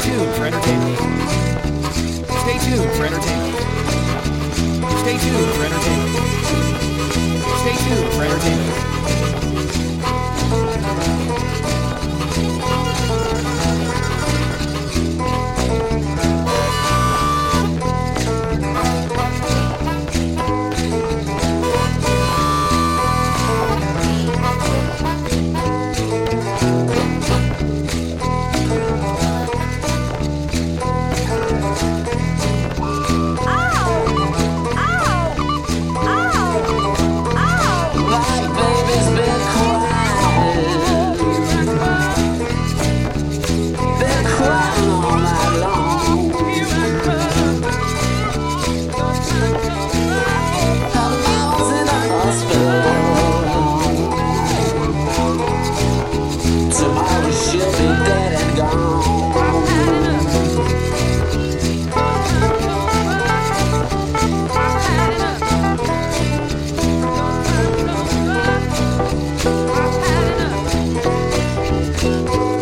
for entertainment. Stay tuned for entertainment. Stay tuned for entertainment. My